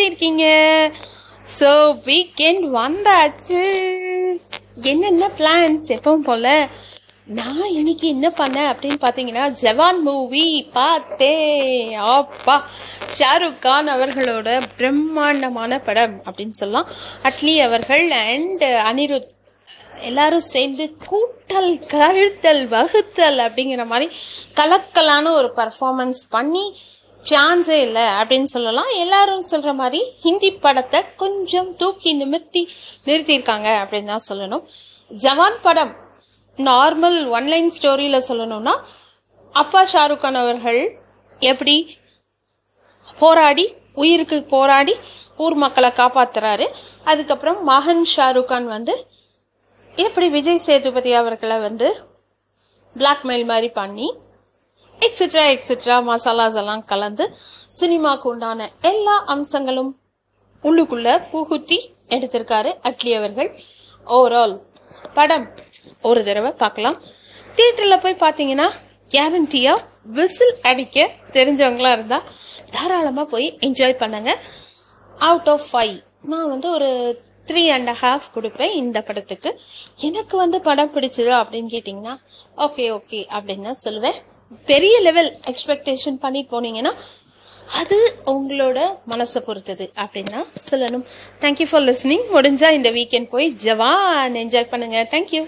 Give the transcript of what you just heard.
எப்படி இருக்கீங்க? So weekend வந்தாச்சு. என்னென்ன பிளான்ஸ் எப்பவும் போல நான் இன்னைக்கு என்ன பண்ணேன் அப்படின்னு பார்த்தீங்கன்னா ஜவான் மூவி பார்த்தேன். அப்பா ஷாருக் கான் அவர்களோட பிரம்மாண்டமான படம் அப்படின்னு சொல்லலாம். அட்லி அவர்கள் அண்ட் அனிருத் எல்லாரும் சேர்ந்து கூட்டல் கழுத்தல் வகுத்தல் அப்படிங்கிற மாதிரி கலக்கலான ஒரு பர்ஃபார்மன்ஸ் பண்ணி சான்ஸே இல்லை அப்படின்னு சொல்லலாம். எல்லாரும் சொல்கிற மாதிரி ஹிந்தி படத்தை கொஞ்சம் தூக்கி நிமிர்த்தி நிறுத்தியிருக்காங்க அப்படின்னு தான் சொல்லணும். ஜவான் படம் நார்மல் ஒன்லைன் ஸ்டோரியில் சொல்லணும்னா அப்பா ஷாருக் கான் அவர்கள் எப்படி போராடி உயிருக்கு போராடி ஊர் மக்களை காப்பாத்துறாரு. அதுக்கப்புறம் மகன் ஷாருக் கான் வந்து எப்படி விஜய் சேதுபதி அவர்களை வந்து பிளாக்மெயில் மாதிரி பண்ணி எக்ஸெட்ரா எக்ஸெட்ரா மசாலாஸ் எல்லாம் கலந்து சினிமாவுக்கு உண்டான எல்லா அம்சங்களும் உள்ளுக்குள்ள புகுத்தி எடுத்திருக்காரு அட்லி அவர்கள். ஓவரால் படம் ஒரு தடவை பார்க்கலாம். தியேட்டரில் போய் பார்த்தீங்கன்னா கேரண்டியாக விசில் அடிக்க தெரிஞ்சவங்களாக இருந்தால் தாராளமாக போய் என்ஜாய் பண்ணுங்க. அவுட் ஆஃப் ஃபைவ் நான் வந்து ஒரு த்ரீ அண்ட் ஹாஃப் கொடுப்பேன் இந்த படத்துக்கு. எனக்கு வந்து படம் பிடிச்சது அப்படின்னு கேட்டிங்கன்னா ஓகே ஓகே அப்படின்னு தான் சொல்லுவேன். பெரிய லெவல் எக்ஸ்பெக்டேஷன் பண்ணி போனீங்கன்னா அது உங்களோட மனசை பொறுத்தது அப்படின்னு தான் சொல்லணும். தேங்க்யூ ஃபார் லிஸ்னிங் முடிஞ்சா இந்த வீக்கெண்ட் போய் ஜவான் என்ஜாய் பண்ணுங்க. தேங்க்யூ